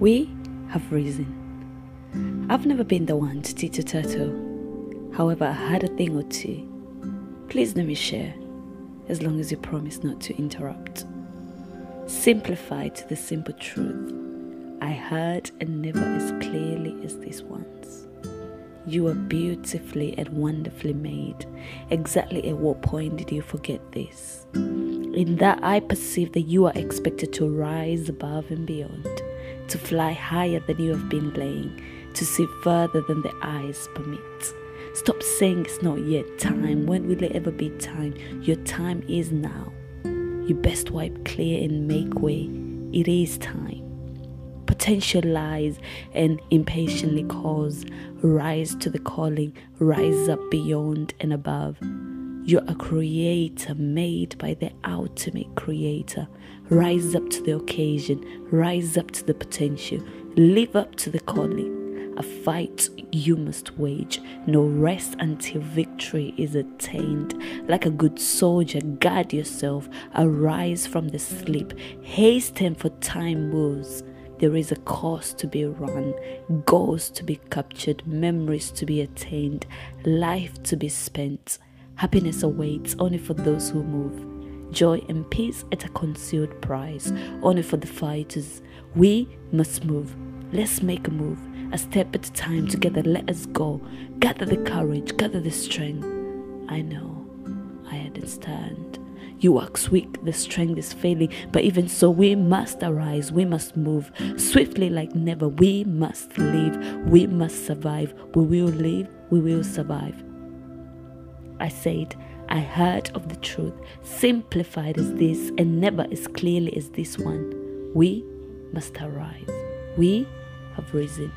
We have risen. I've never been the one to teach a turtle. However, I had a thing or two. Please let me share, as long as you promise not to interrupt. Simplify to the simple truth. I heard and never as clearly as this once. You are beautifully and wonderfully made. Exactly at what point did you forget this? In that I perceive that you are expected to rise above and beyond, to fly higher than you have been laying, to see further than the eyes permit. Stop saying it's not yet time. When will it ever be time? Your time is now. You best wipe clear and make way. It is time. Potential lies and impatiently calls. Rise to the calling, rise up beyond and above. You're a creator made by the ultimate creator. Rise up to the occasion, rise up to the potential, live up to the calling a fight you must wage, no rest until victory is attained. Like a good soldier, guard yourself, arise from the sleep, hasten for time moves. There is a course to be run, goals to be captured, memories to be attained, life to be spent. Happiness awaits only for those who move. Joy and peace at a concealed price, only for the fighters. We must move. Let's make a move a step at a time together. Let us go. Gather the courage, gather the strength. I know, I understand. You wax weak, the strength is failing, but even so, we must arise, we must move swiftly like never. We must live, we must survive. We will live, we will survive. I said, I heard of the truth, simplified as this, and never as clearly as this one. We must arise. We have risen.